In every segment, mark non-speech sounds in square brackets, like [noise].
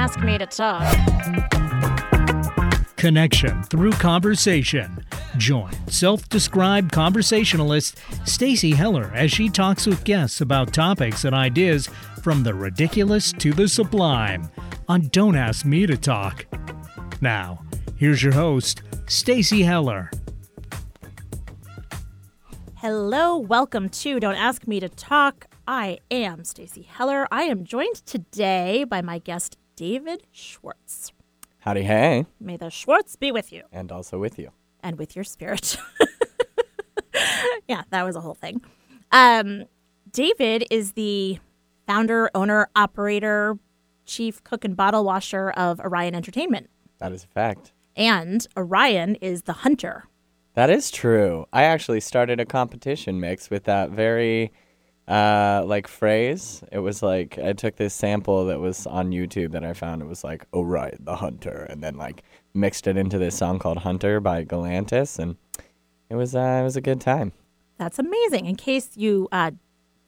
ask me to talk. Connection through conversation. Join self-described conversationalist Stacy Heller as she talks with guests about topics and ideas from the ridiculous to the sublime on Don't Ask Me to Talk. Now, here's your host, Stacy Heller. Hello, welcome to Don't Ask Me to Talk. I am Stacy Heller. I am joined today by my guest David Schwartz. Howdy, hey. May the Schwartz be with you And also with you. and with your spirit. [laughs] yeah, that was a whole thing. Um, David is the founder, owner, operator, chief cook and bottle washer of Orion Entertainment. That is a fact. And Orion is the hunter. That is true. I actually started a competition mix with that very uh like phrase. It was like I took this sample that was on YouTube that I found. It was like, "Oh right, the hunter," and then like mixed it into this song called "Hunter" by Galantis, and it was uh, it was a good time. That's amazing. In case you uh,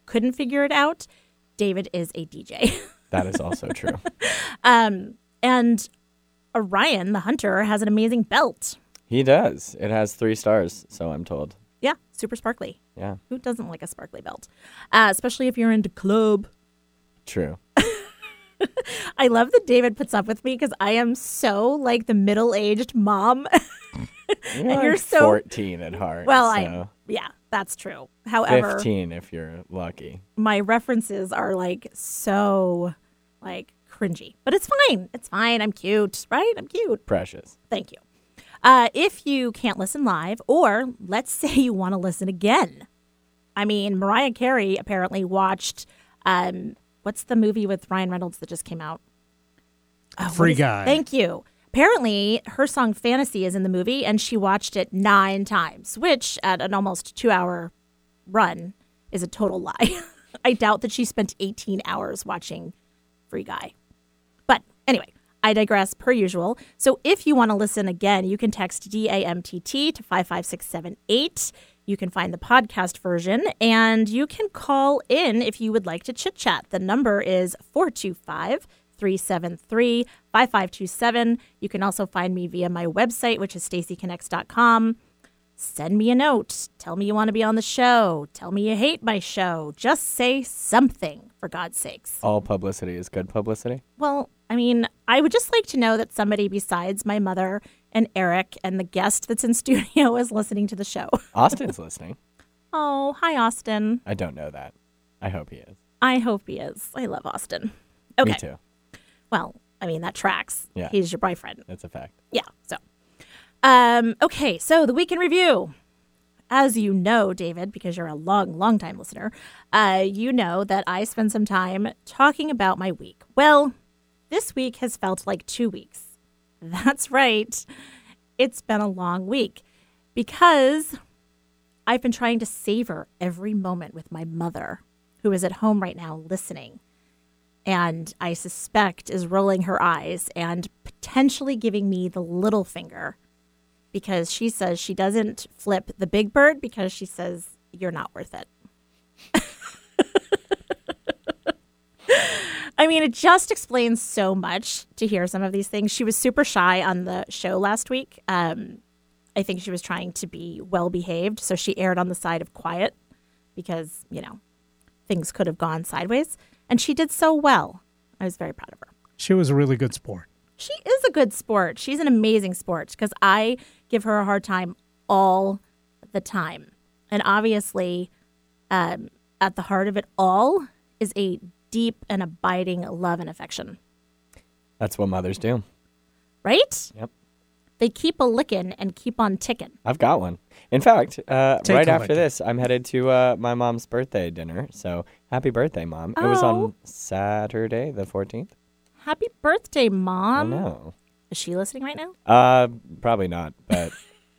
couldn't figure it out, David is a DJ. [laughs] That is also true. [laughs] um, and Orion, the hunter, has an amazing belt. He does. It has three stars, so I'm told. Yeah, super sparkly. Yeah, Who doesn't like a sparkly belt? Uh, especially if you're into club. true. [laughs] I love that David puts up with me because I am so like the middle aged mom. [laughs] You're, And you're so- 14 at heart. well, so I, yeah, that's true. However, 15 if you're lucky. my references are like so like cringy, but it's fine. It's fine. I'm cute, right? I'm cute. Precious. Thank you. Uh, if you can't listen live, or let's [laughs] say you want to listen again, I mean, Mariah Carey apparently watched. Um, what's the movie with Ryan Reynolds that just came out? Oh, Free is it? Guy. Thank you. Apparently, her song "Fantasy" is in the movie, and she watched it nine times, which at an almost two-hour run is a total lie. [laughs] I doubt that she spent 18 hours watching Free Guy. But anyway, I digress per usual. So if you want to listen again, you can text DAMTT to 55678. You can find the podcast version and you can call in if you would like to chit chat. The number is 425 373 5527. You can also find me via my website, which is stacyconnects.com send me a note. Tell me you want to be on the show. Tell me you hate my show. Just say something, for God's sakes. All publicity is good publicity. Well, I mean, I would just like to know that somebody besides my mother and Eric and the guest that's in [laughs] studio is listening to the show. Austin's listening. [laughs] Oh, hi, Austin. I don't know that. I hope he is. I hope he is. I love Austin. Okay. Me too. Well, I mean, that tracks. Yeah. He's your boyfriend. That's a fact. Yeah. So, um, okay. So the week in review. As you know, David, because you're a long, long time listener, uh, you know that I spend some time talking about my week. Well, this week has felt like two weeks. [laughs] That's right. It's been a long week because I've been trying to savor every moment with my mother, who is at home right now listening and I suspect is rolling her eyes and potentially giving me the little finger because she says she doesn't flip the big bird because she says you're not worth it. [laughs] I mean, it just explains so much to hear some of these things. She was super shy on the show last week. Um, I think she was trying to be well behaved, so she erred on the side of quiet because, you know, things could have gone sideways. And she did so well. I was very proud of her. She was a really good sport. She is a good sport. She's an amazing sport because I give her a hard time all the time. And obviously, um, at the heart of it all is a deep and abiding love and affection, That's what mothers do. right? Yep. They keep a licking and keep on ticking. I've got one. In fact, uh, right after look. this, I'm headed to uh, my mom's birthday dinner. So happy birthday, mom. It was Oh. on Saturday, the 14th. Happy birthday, I Mom. know. Is she listening right now? Uh, probably not, but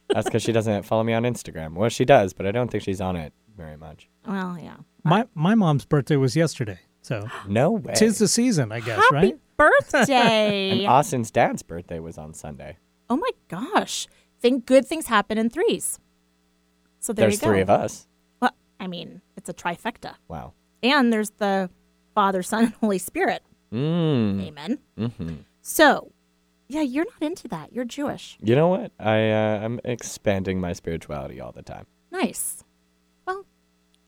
that's because she [laughs] doesn't follow me on Instagram. Well, she does, but I don't think she's on it very much. Well, yeah. My my mom's birthday was yesterday, so [gasps] No way. tis the season, I guess, Happy right? birthday. [laughs] and Austin's dad's birthday was on Sunday. oh my gosh. Think good things happen in threes. So there There's you go. three of us. Well, I mean, it's a trifecta. Wow. And there's the Father, Son, and Holy Spirit. Mm. Amen. hmm So, yeah, you're not into that. You're Jewish. You know what? I uh, I'm expanding my spirituality all the time. Nice. Well,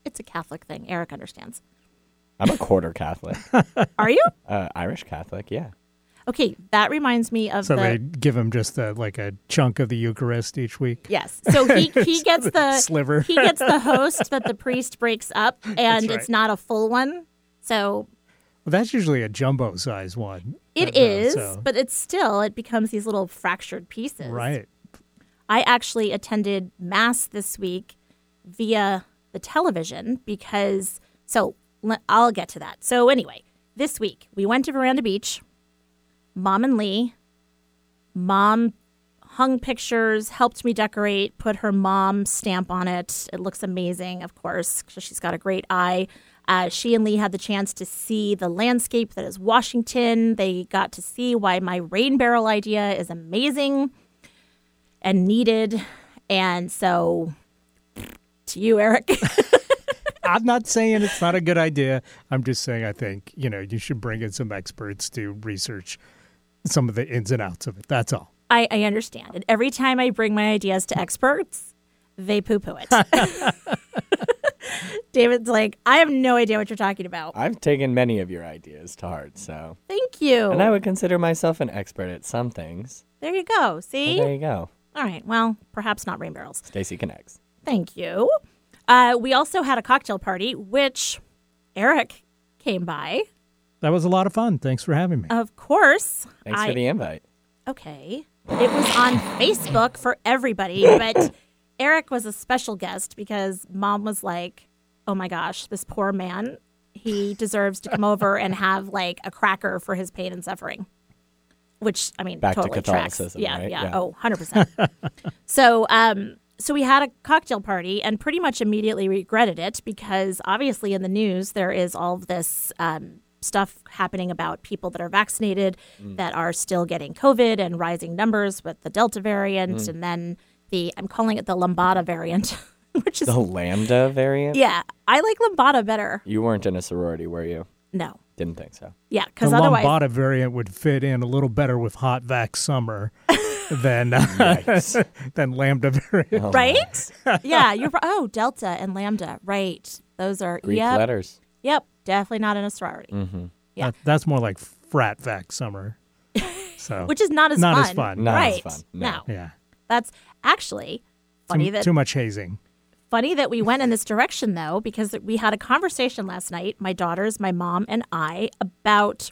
it's a Catholic thing. Eric understands. I'm a quarter Catholic, [laughs] Are you? uh, Irish Catholic. Yeah. Okay, that reminds me of So the they give him just a, like a chunk of the Eucharist each week. Yes. So he [laughs] he gets the [laughs] Sliver. He gets the host that the priest breaks up, and right. it's not a full one. So Well, that's usually a jumbo size one. It is, so- but it's still it becomes these little fractured pieces. right. I actually attended mass this week via the television because so I'll get to that. So anyway, this week we went to Veranda Beach. Mom and Lee. Mom hung pictures, helped me decorate, put her mom stamp on it. It looks amazing, of course, 'cause she's got a great eye. Uh, she and Lee had the chance to see the landscape that is Washington. They got to see why my rain barrel idea is amazing and needed. And so, to you, Eric. [laughs] I'm not saying it's not a good idea. I'm just saying I think, you know, you should bring in some experts to research some of the ins and outs of it. That's all. I, I understand. And every time I bring my ideas to experts, they poo poo it. [laughs] David's like, I have no idea what you're talking about. I've taken many of your ideas to heart, so Thank you. and I would consider myself an expert at some things. there you go. Well, See? there you go. All right. Well, perhaps not rain barrels. Stacy connects. Thank you. Uh, we also had a cocktail party, which Eric came by. That was a lot of fun. Thanks for having me. Of course. Thanks I, for the invite. Okay. It was on Facebook for everybody, but Eric was a special guest because mom was like, oh my gosh, this poor man, he deserves to come [laughs] over and have like a cracker for his pain and suffering. Which, I mean, Back to totally tracks. Catholicism, Yeah, right? yeah, Yeah. Oh, 100%. [laughs] so, um, so we had a cocktail party and pretty much immediately regretted it because obviously in the news there is all of this um, stuff happening about people that are vaccinated Mm. that are still getting COVID and rising numbers with the Delta variant Mm. and then the I'm calling it the Lambada variant, [laughs] which is The Lambda variant? yeah, I like Lambada better. You weren't in a sorority, were you? No, Didn't think so. yeah, The because otherwise, Lambada variant would fit in a little better with hot vac summer [laughs] than Yikes. [laughs] than lambda variant. Oh, right? yeah, you're right. oh Delta and Lambda, right? Those are Greek yep, letters. yep, definitely not in a sorority, Mm-hmm. Yeah. That- that's more like frat vac summer. So which is not as Not fun. as fun. Not as right? fun, no. yeah, that's actually funny too, that too much hazing. funny that we went in this direction though because we had a conversation last night my daughters my mom and i about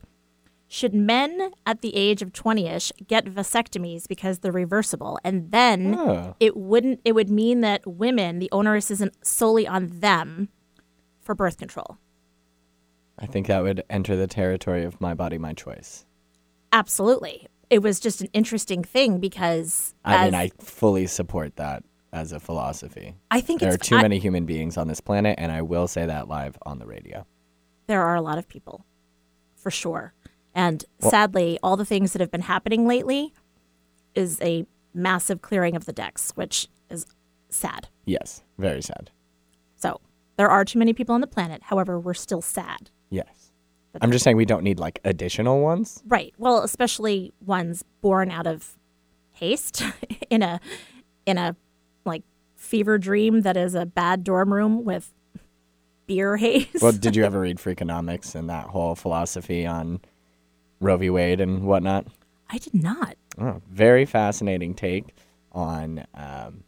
should men at the age of 20ish get vasectomies because they're reversible and then Oh. it wouldn't it would mean that women the onerous isn't solely on them for birth control I think that would enter the territory of my body, my choice. absolutely it was just an interesting thing because I as, mean, I fully support that as a philosophy. I think There are too I- many human beings on this planet, and I will say that live on the radio. there are a lot of people for sure and sadly all the things that have been happening lately is a massive clearing of the decks which is sad Yes, very sad. so there are too many people on the planet however we're still sad Yes. I'm just saying we don't need like additional ones. right well especially ones born out of haste [laughs] in a in a like fever dream that is a bad dorm room with beer [laughs] haze Well, did you ever read Freakonomics and that whole philosophy on Roe v. Wade and whatnot? i did not Oh, very fascinating take on. Um,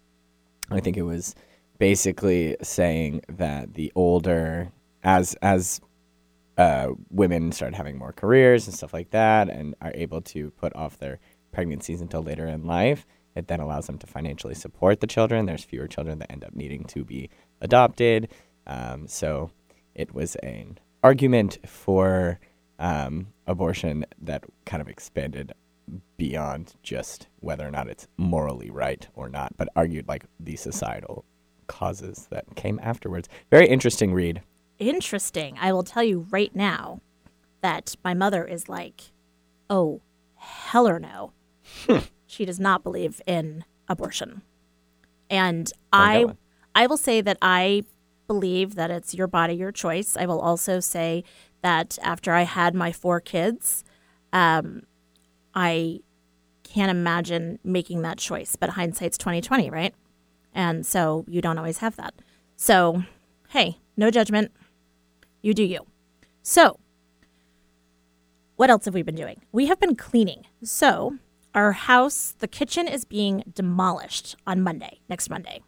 I think it was basically saying that the older, as as uh, women start having more careers and stuff like that, and are able to put off their pregnancies until later in life, it then allows them to financially support the children. There's fewer children that end up needing to be adopted. Um, so it was an argument for um, abortion that kind of expanded beyond just whether or not it's morally right or not, but argued like the societal causes that came afterwards. Very interesting read. Interesting. I will tell you right now that my mother is like, oh, hell or no. she does not believe in abortion. And I that. I will say that I believe that it's your body, your choice. I will also say that after I had my four kids, um, I can't imagine making that choice. But hindsight's twenty twenty, right? And so you don't always have that. So, hey, no judgment. You do you. So, what else have we been doing? We have been cleaning. So, our house, the kitchen is being demolished on Monday, next Monday.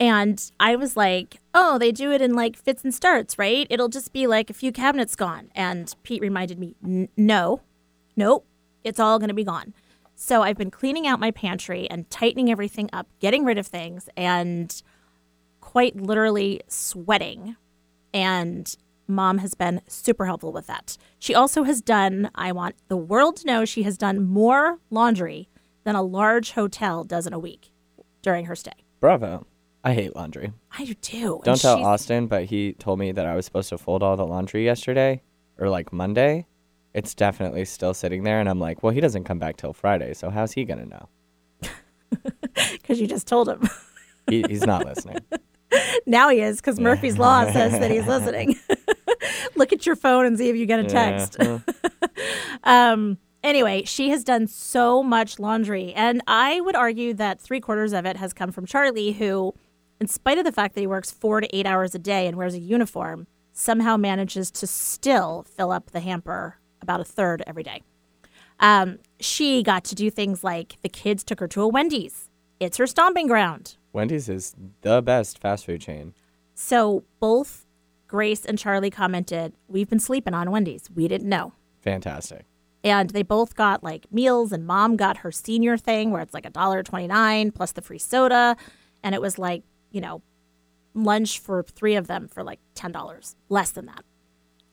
And I was like, oh, they do it in like fits and starts, right? It'll just be like a few cabinets gone. And Pete reminded me, no, nope, it's all going to be gone. So I've been cleaning out my pantry and tightening everything up, getting rid of things, and quite literally sweating. And mom has been super helpful with that. She also has done, I want the world to know, she has done more laundry than a large hotel does in a week during her stay. Bravo. I hate laundry. I do too. Don't And tell she's- Austin, but he told me that I was supposed to fold all the laundry yesterday or like Monday. It's definitely still sitting there. And I'm like, well, he doesn't come back till Friday. So how's he going to know? [laughs] because you just told him. He, he's not listening. [laughs] [laughs] now he is because Murphy's Law says that he's [laughs] listening. [laughs] Look at your phone and see if you get a text. Yeah. Um, anyway, she has done so much laundry, and I would argue that three quarters of it has come from Charlie, who, in spite of the fact that he works four to eight hours a day and wears a uniform, somehow manages to still fill up the hamper about a third every day. Um, she got to do things like the kids took her to a Wendy's. It's her stomping ground. Wendy's is the best fast food chain. So both Grace and Charlie commented, We've been sleeping on Wendy's. We didn't know. Fantastic. And they both got like meals, and mom got her senior thing where it's like a dollar twenty nine plus the free soda. And it was like, you know, lunch for three of them for like ten dollars. Less than that.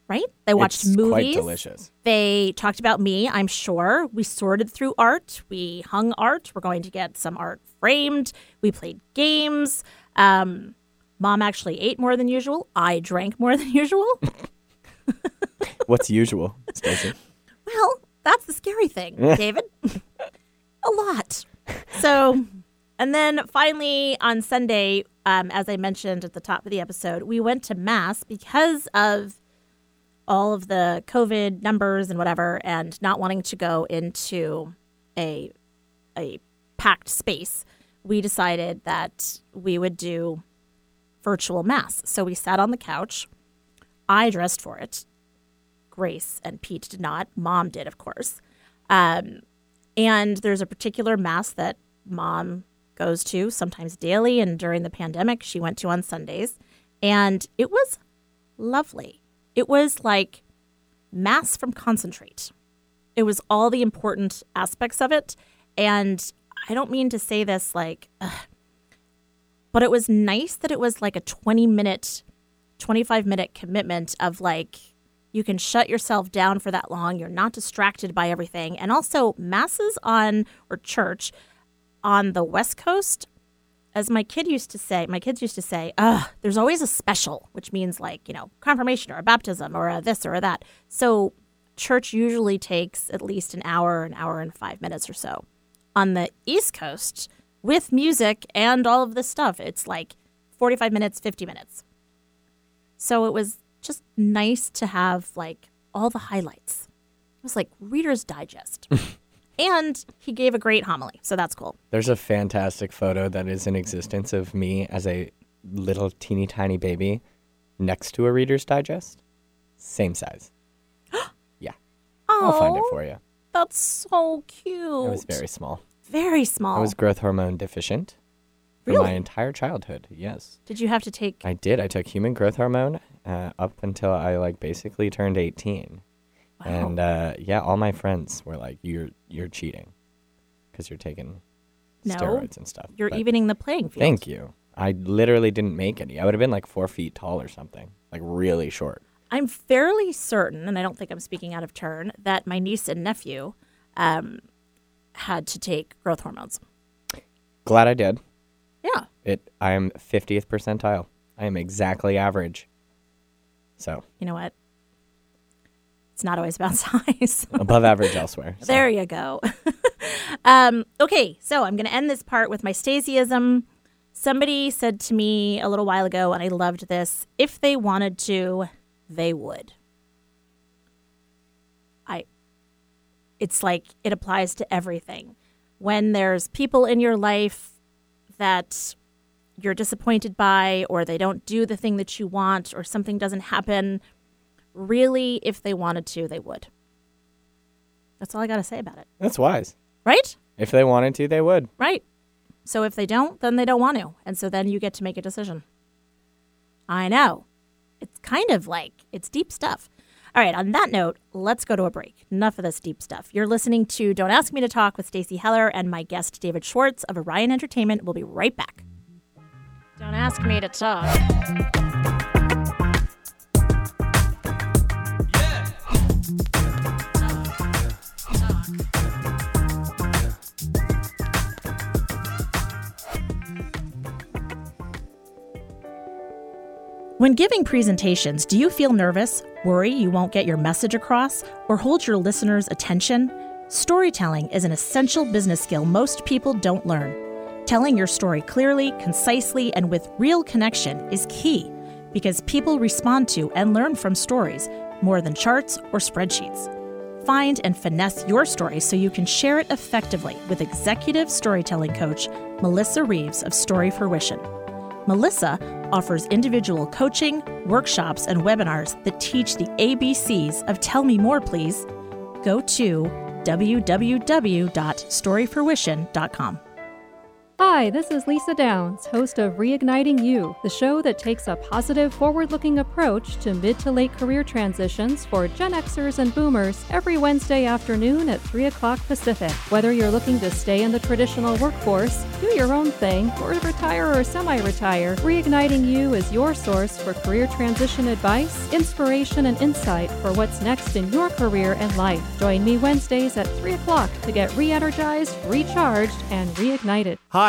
Right? They watched it's movies. quite delicious. They talked about me, I'm sure. We sorted through art. We hung art. We're going to get some art framed. We played games. Um, Mom actually ate more than usual. I drank more [laughs] than usual. [laughs] What's usual, Stacey? well, that's the scary thing, [laughs] David. A lot. So, and then finally on Sunday, um, as I mentioned at the top of the episode, we went to Mass because of all of the COVID numbers and whatever, and not wanting to go into a a packed space. We decided that we would do virtual mass. So we sat on the couch. I dressed for it. Grace and Pete did not. Mom did, of course. Um, and there's a particular mass that mom goes to sometimes daily, and during the pandemic, she went to on Sundays. And it was lovely. It was like mass from concentrate. It was all the important aspects of it. And I don't mean to say this like, ugh, but it was nice that it was like a 20 minute, 25 minute commitment of like, you can shut yourself down for that long. You're not distracted by everything. And also, masses on, or church on the West Coast, as my kid used to say, my kids used to say, Ugh, there's always a special, which means like, you know, confirmation or a baptism or a this or a that. So, church usually takes at least an hour, an hour and five minutes or so. On the East Coast, with music and all of this stuff, it's like 45 minutes, 50 minutes. So it was just nice to have like all the highlights. It was like Reader's Digest. [laughs] and he gave a great homily, so that's cool. There's a fantastic photo that is in existence of me as a little teeny tiny baby next to a Reader's Digest. Same size. [gasps] yeah. I'll find it Oh, for you. That's so cute. It was very small. very small. I was growth hormone deficient for Really? my entire childhood. Yes. Did you have to take? I did. I took human growth hormone uh, up until I like basically turned 18. And uh, yeah, all my friends were like, "You're you're cheating because you're taking No. steroids and stuff." You're But evening the playing field. Thank you. I literally didn't make any. I would have been like four feet tall or something, like really short. I'm fairly certain, and I don't think I'm speaking out of turn, that my niece and nephew um, had to take growth hormones. Glad I did. Yeah. It. I am 50th percentile. I am exactly average. So You know what? It's not always about [laughs] size. above average elsewhere. So. There you go. [laughs] um, okay, so I'm going to end this part with my Stasiism. Somebody said to me a little while ago, and I loved this if they wanted to, they would. I, it's like it applies to everything. When there's people in your life that you're disappointed by, or they don't do the thing that you want, or something doesn't happen, really, if they wanted to, they would. That's all I got to say about it. That's wise. Right? If they wanted to, they would. Right. So if they don't, then they don't want to. And so then you get to make a decision. I know. It's kind of like it's deep stuff. All right, on that note, let's go to a break. Enough of this deep stuff. You're listening to Don't Ask Me to Talk with Stacey Heller and my guest David Schwartz of Orion Entertainment. We'll be right back. Don't ask me to talk. When giving presentations, do you feel nervous, worry you won't get your message across, or hold your listeners' attention? Storytelling is an essential business skill most people don't learn. Telling your story clearly, concisely, and with real connection is key because people respond to and learn from stories more than charts or spreadsheets. Find and finesse your story so you can share it effectively with executive storytelling coach Melissa Reeves of Story Fruition. Melissa offers individual coaching, workshops, and webinars that teach the ABCs of Tell Me More, please. Go to www.storyfruition.com. Hi, this is Lisa Downs, host of Reigniting You, the show that takes a positive, forward looking approach to mid to late career transitions for Gen Xers and Boomers every Wednesday afternoon at 3 o'clock Pacific. Whether you're looking to stay in the traditional workforce, do your own thing, or retire or semi retire, Reigniting You is your source for career transition advice, inspiration, and insight for what's next in your career and life. Join me Wednesdays at 3 o'clock to get re energized, recharged, and reignited. Hi,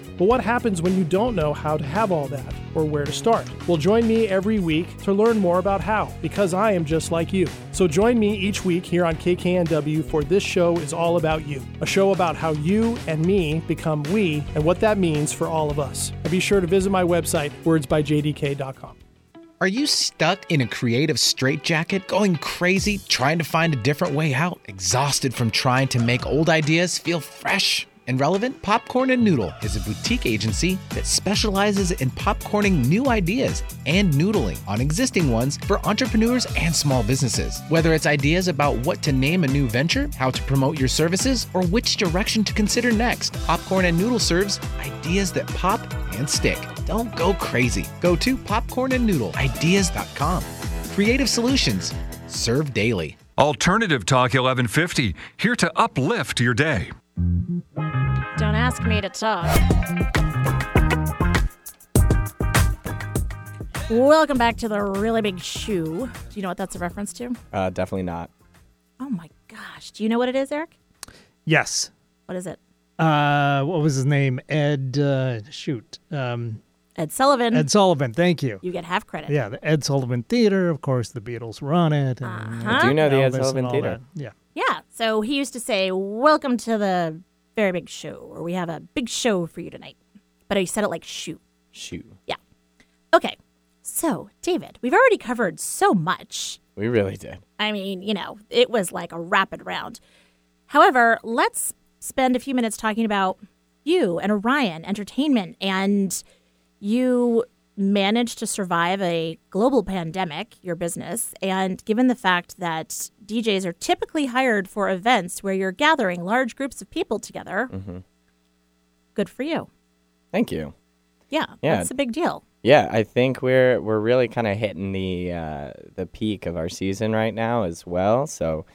But what happens when you don't know how to have all that or where to start? Well, join me every week to learn more about how, because I am just like you. So join me each week here on KKNW for This Show is All About You, a show about how you and me become we and what that means for all of us. And be sure to visit my website, wordsbyjdk.com. Are you stuck in a creative straitjacket, going crazy, trying to find a different way out, exhausted from trying to make old ideas feel fresh? And relevant, Popcorn and Noodle is a boutique agency that specializes in popcorning new ideas and noodling on existing ones for entrepreneurs and small businesses. Whether it's ideas about what to name a new venture, how to promote your services, or which direction to consider next, Popcorn and Noodle serves ideas that pop and stick. Don't go crazy. Go to popcornandnoodleideas.com. Creative solutions. Serve daily. Alternative Talk 1150, here to uplift your day. Don't ask me to talk. Welcome back to the really big shoe. Do you know what that's a reference to? Uh, definitely not. Oh my gosh. Do you know what it is, Eric? Yes. What is it? Uh, what was his name? Ed. Uh, shoot. Um, Ed Sullivan. Ed Sullivan. Thank you. you get half credit. Yeah, the Ed Sullivan Theater. Of course, the Beatles were on it. And, Uh-huh. Do you know the Ed Elvis and Sullivan Theater? that. Yeah. Yeah. So he used to say, Welcome to the very big show, or we have a big show for you tonight. But he said it like shoe. Yeah. Okay. So, David, we've already covered so much. We really did. I mean, you know, it was like a rapid round. However, let's spend a few minutes talking about you and Orion Entertainment. And you managed to survive a global pandemic, your business. And given the fact that DJs are typically hired for events where you're gathering large groups of people together, good for you. Thank you. Yeah, Yeah. that's a big deal. Yeah, I think we're we're really kind of hitting the uh, the peak of our season right now as well. So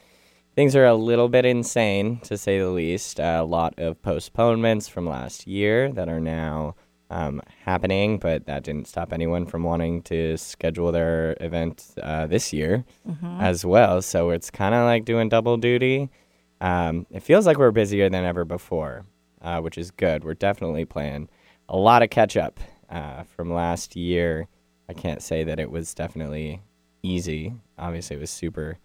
things are a little bit insane to say the least. a lot of postponements from last year that are now um, happening, but that didn't stop anyone from wanting to schedule their event uh, this year as well. So it's kind of like doing double duty. Um, it feels like we're busier than ever before, uh, which is good. We're definitely playing a lot of catch up uh, from last year I can't say that it was definitely easy. Obviously, it was super,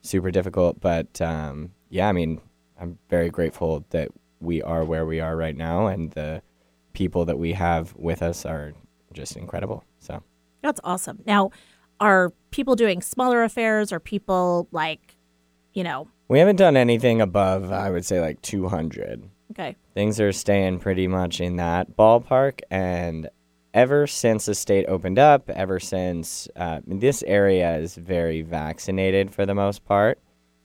super difficult. But um, yeah, I mean, I'm very grateful that we are where we are right now, and the people that we have with us are just incredible. So That's awesome. Now, are people doing smaller affairs? Are people like, you know, we haven't done anything above, I would say, like 200. okay, things are staying pretty much in that ballpark. And ever since the state opened up, ever since uh, this area is very vaccinated for the most part.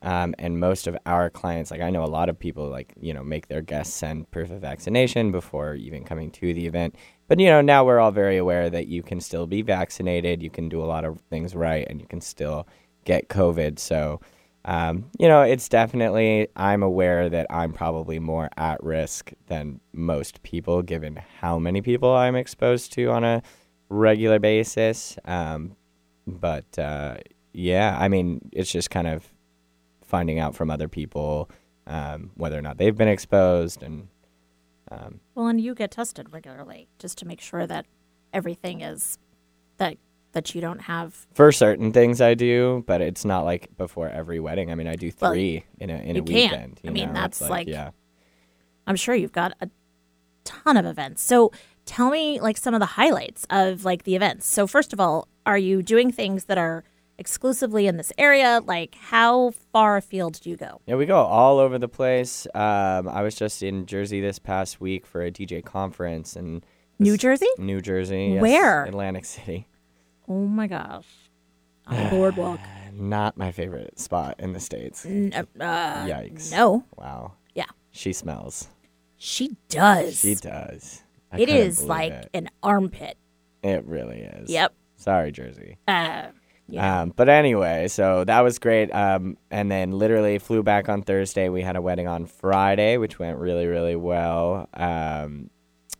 Um, and most of our clients, like I know a lot of people, like, you know, make their guests send proof of vaccination before even coming to the event. But, you know, now we're all very aware that you can still be vaccinated, you can do a lot of things right, and you can still get COVID. So, um, you know, it's definitely, I'm aware that I'm probably more at risk than most people given how many people I'm exposed to on a regular basis. Um, but uh, yeah, I mean, it's just kind of finding out from other people um, whether or not they've been exposed and um, well, and you get tested regularly just to make sure that everything is that that you don't have. for certain things I do, but it's not like before every wedding. I mean, I do Well, three in a in a can't. weekend. I mean, know? that's It's like- yeah. I'm sure you've got a ton of events. So tell me like some of the highlights of like the events. So first of all, are you doing things that are exclusively in this area? Like how far afield do you go? Yeah, we go all over the place. Um, I was just in Jersey this past week for a DJ conference and New Jersey? New Jersey. yes, Where? Atlantic City. Oh my gosh. [sighs] On the boardwalk. Not my favorite spot in the states. N- uh, Yikes. no. Wow. Yeah. She smells. She does. She does. I It is like it. an armpit. It really is. Yep. Sorry, Jersey. Uh, yeah. Um, but anyway, so that was great. Um, and then literally flew back on Thursday. We had a wedding on Friday, which went really, really well um,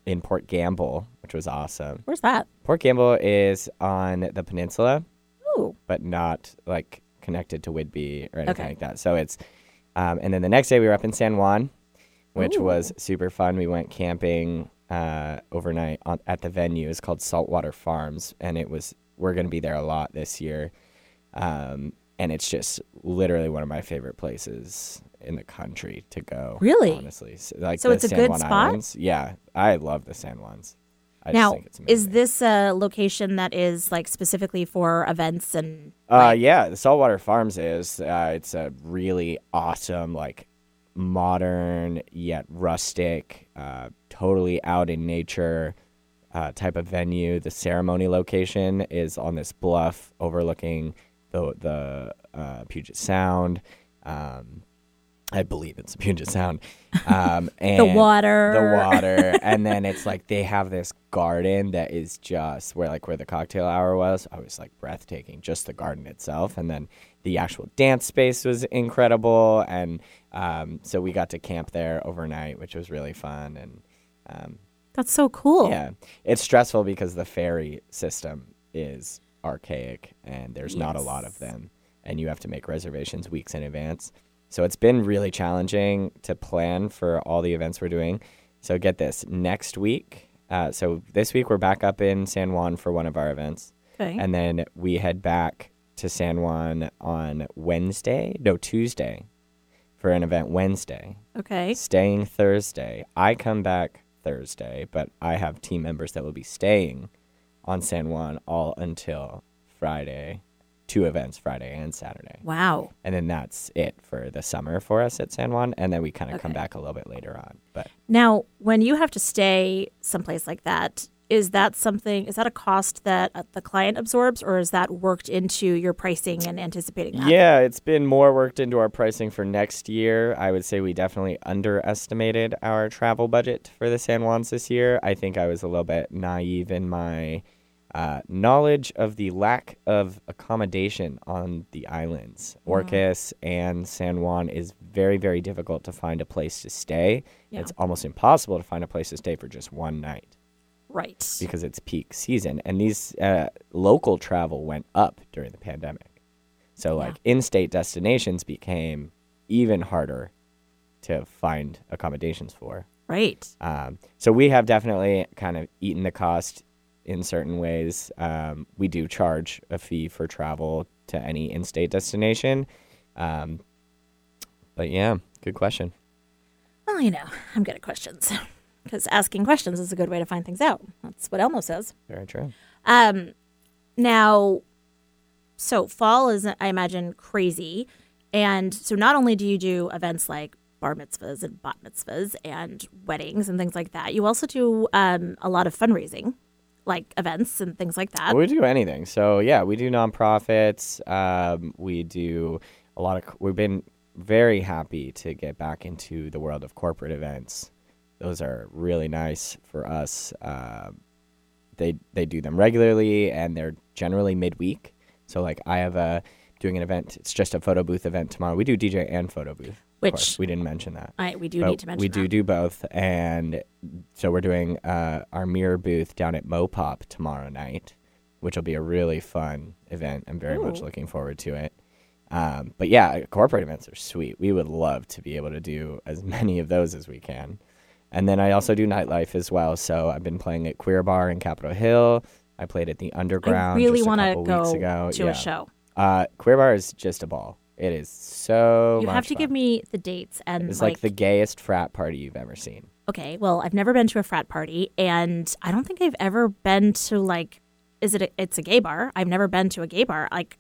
in Port Gamble, which was awesome. Where's that? Port Gamble is on the peninsula, Ooh. but not like connected to Whidbey or anything Okay. like that. So it's, um, and then the next day we were up in San Juan, which Ooh. was super fun. We went camping uh, overnight on, at the venue. It's called Saltwater Farms, and it was we're going to be there a lot this year. Um, and it's just literally one of my favorite places in the country to go. Really? honestly, so, like So the it's a San good Juan spot? Islands. Yeah, I love the San Juans. I just now, think it's is this a location that is like specifically for events and Uh, yeah, the Saltwater Farms is. Uh, it's a really awesome, like modern yet rustic, uh, totally out in nature uh, type of venue. The ceremony location is on this bluff overlooking the the uh, Puget Sound. Um, I believe it's Puget Sound. [laughs] Um, and the water. The water. [laughs] and then it's like they have this garden that is just where like where the cocktail hour was. I was like breathtaking, just the garden itself. And then the actual dance space was incredible. And um, so we got to camp there overnight, which was really fun. And um, That's so cool. yeah, it's stressful because the ferry system is archaic and there's not a lot of them, and you have to make reservations weeks in advance. So it's been really challenging to plan for all the events we're doing. So get this next week. Uh, so this week we're back up in San Juan for one of our events, Okay. and then we head back to San Juan on Wednesday, no Tuesday, for an event Wednesday okay. staying Thursday. I come back Thursday, but I have team members that will be staying on San Juan all until Friday. Two events, Friday and Saturday. Wow. And then that's it for the summer for us at San Juan. And then we kind of come back a little bit later on. But Now, when you have to stay someplace like that, is that something? Is that a cost that uh, the client absorbs, or is that worked into your pricing and anticipating that? yeah, it's been more worked into our pricing for next year. I would say we definitely underestimated our travel budget for the San Juans this year. I think I was a little bit naive in my uh, knowledge of the lack of accommodation on the islands. Orcas and San Juan is very, very difficult to find a place to stay. Yeah. It's almost impossible to find a place to stay for just one night Right. because it's peak season. And these uh, local travel went up during the pandemic. So, like, in state destinations became even harder to find accommodations for. Right. Um, so we have definitely kind of eaten the cost in certain ways. Um, we do charge a fee for travel to any in-state destination. Um, but yeah, good question. Well, you know, I'm good at questions [laughs] because asking questions is a good way to find things out. That's what Elmo says. Very true. Um, now, so fall is, I imagine, crazy. And so not only do you do events like bar mitzvahs and bat mitzvahs and weddings and things like that, you also do um, a lot of fundraising, like events and things like that. we do anything. So yeah, we do nonprofits. Um, we do a lot of. We've been very happy to get back into the world of corporate events. Those are really nice for us. Uh, they they do them regularly, and they're generally midweek. So like I have a doing an event. It's just a photo booth event tomorrow. We do DJ and photo booth. Which- course. we didn't mention that. I, we do But need to mention that. we do that. do both, and so we're doing uh, our mirror booth down at Mopop tomorrow night, which will be a really fun event. I'm very much looking forward to it. Um, but yeah, corporate events are sweet. We would love to be able to do as [laughs] many of those as we can. And then I also do nightlife as well. So I've been playing at Queer Bar in Capitol Hill. I played at the Underground. I really want to go to yeah. a show. Uh, Queer Bar is just a ball. It is so. You have to fun. give me the dates and It's like, the gayest frat party you've ever seen. okay. Well, I've never been to a frat party, and I don't think I've ever been to like. Is it? A, it's a gay bar. I've never been to a gay bar. Like,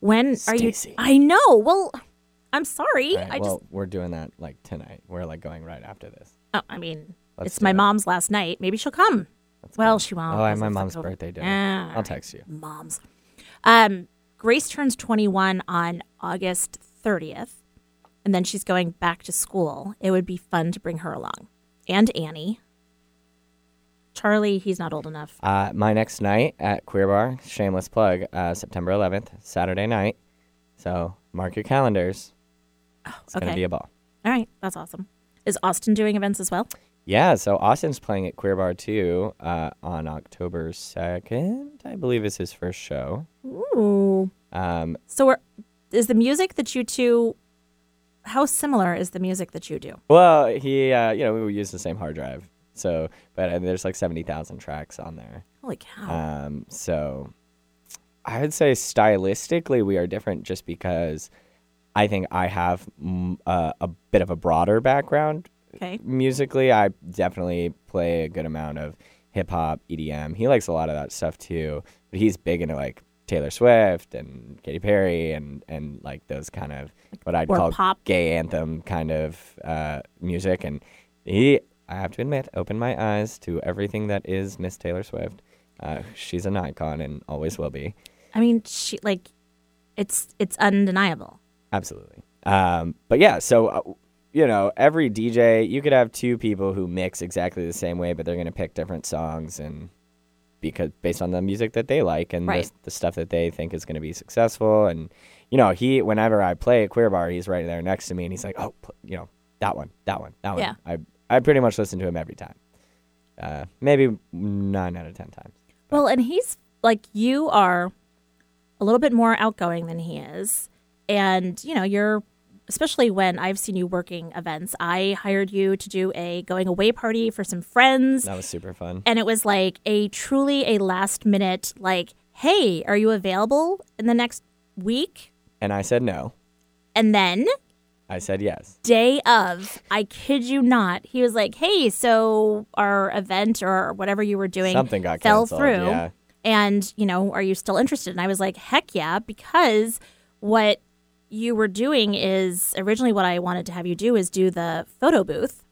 when are you? I know. Well, I'm sorry. Right, I well, just. we're doing that like tonight. We're like going right after this. Oh, I mean, Let's it's my it. mom's last night. Maybe she'll come. well, she won't. Oh, I my mom's birthday dinner. Ah, I'll text you. moms. Um, Grace turns 21 on August 30th, and then she's going back to school. It would be fun to bring her along. And Annie. Charlie, he's not old enough. Uh, my next night at Queer Bar, shameless plug, uh, September 11th, Saturday night. So mark your calendars. Oh, It's okay. gonna be a ball. All right, that's awesome. Is Austin doing events as well? Yeah, so Austin's playing at Queer Bar too uh, on October 2nd, I believe is his first show. Ooh. Um, So is the music that you two, how similar is the music that you do? well, he, uh, you know, we use the same hard drive. So, but uh, there's like 70,000 tracks on there. Holy cow. Um, so I would say stylistically we are different just because I think I have uh, a bit of a broader background okay. musically. I definitely play a good amount of hip hop, EDM. He likes a lot of that stuff too, but he's big into like Taylor Swift and Katy Perry and and like those kind of what I'd Or call pop. gay anthem kind of uh, music. And he, I have to admit, opened my eyes to everything that is Miss Taylor Swift. Uh, she's an icon and always will be. I mean, she, like, it's it's undeniable. Absolutely. Um, but yeah, so uh, you know, every DJ, you could have two people who mix exactly the same way, but they're going to pick different songs and because based on the music that they like and Right. the, the stuff that they think is going to be successful. And you know, he whenever I play at Queer Bar, he's right there next to me, and he's like, "Oh, you know, that one, that one, that one." Yeah. I I pretty much listen to him every time. Uh, maybe nine out of ten times. Well, and he's like you are a little bit more outgoing than he is. And, you know, you're especially when I've seen you working events. I hired you to do a going away party for some friends. That was super fun. And it was like a truly a last minute like, "Hey, are you available in the next week?" And I said no. And then I said yes. day of, I kid you not, he was like, "Hey, so our event or whatever you were doing Something got fell canceled, through, yeah. and you know, are you still interested?" And I was like, "Heck yeah!" Because what you were doing is originally what I wanted to have you do is do the photo booth,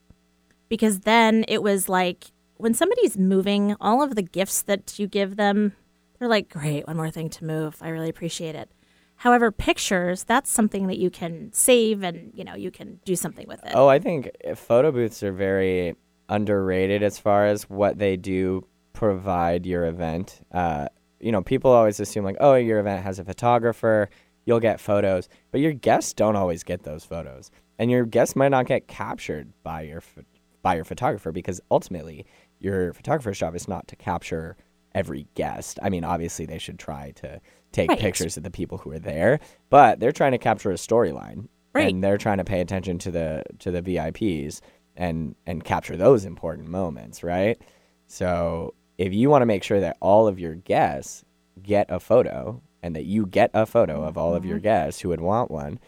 because then it was like when somebody's moving, all of the gifts that you give them, they're like, "Great, one more thing to move. I really appreciate it." However, pictures, that's something that you can save and, you know, you can do something with it. Oh, I think photo booths are very underrated as far as what they do provide your event. Uh, you know, people always assume like, oh, your event has a photographer, you'll get photos, but your guests don't always get those photos, and your guests might not get captured by your by your photographer because ultimately your photographer's job is not to capture every guest. I mean, obviously they should try to take Right. pictures of the people who are there, but they're trying to capture a storyline Right. and they're trying to pay attention to the to the VIPs and and capture those important moments, right? So if you want to make sure that all of your guests get a photo and that you get a photo of all of your guests who would want one,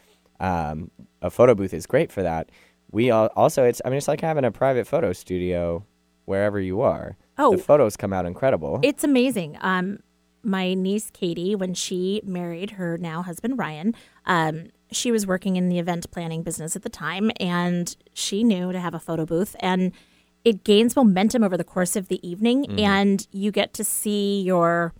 um, a photo booth is great for that. We al- also, it's I mean, it's like having a private photo studio wherever you are. Oh. the photos come out incredible. It's amazing. Um, my niece Katie, when she married her now husband Ryan, um, she was working in the event planning business at the time, and she knew to have a photo booth, and it gains momentum over the course of the evening, Mm-hmm. and you get to see your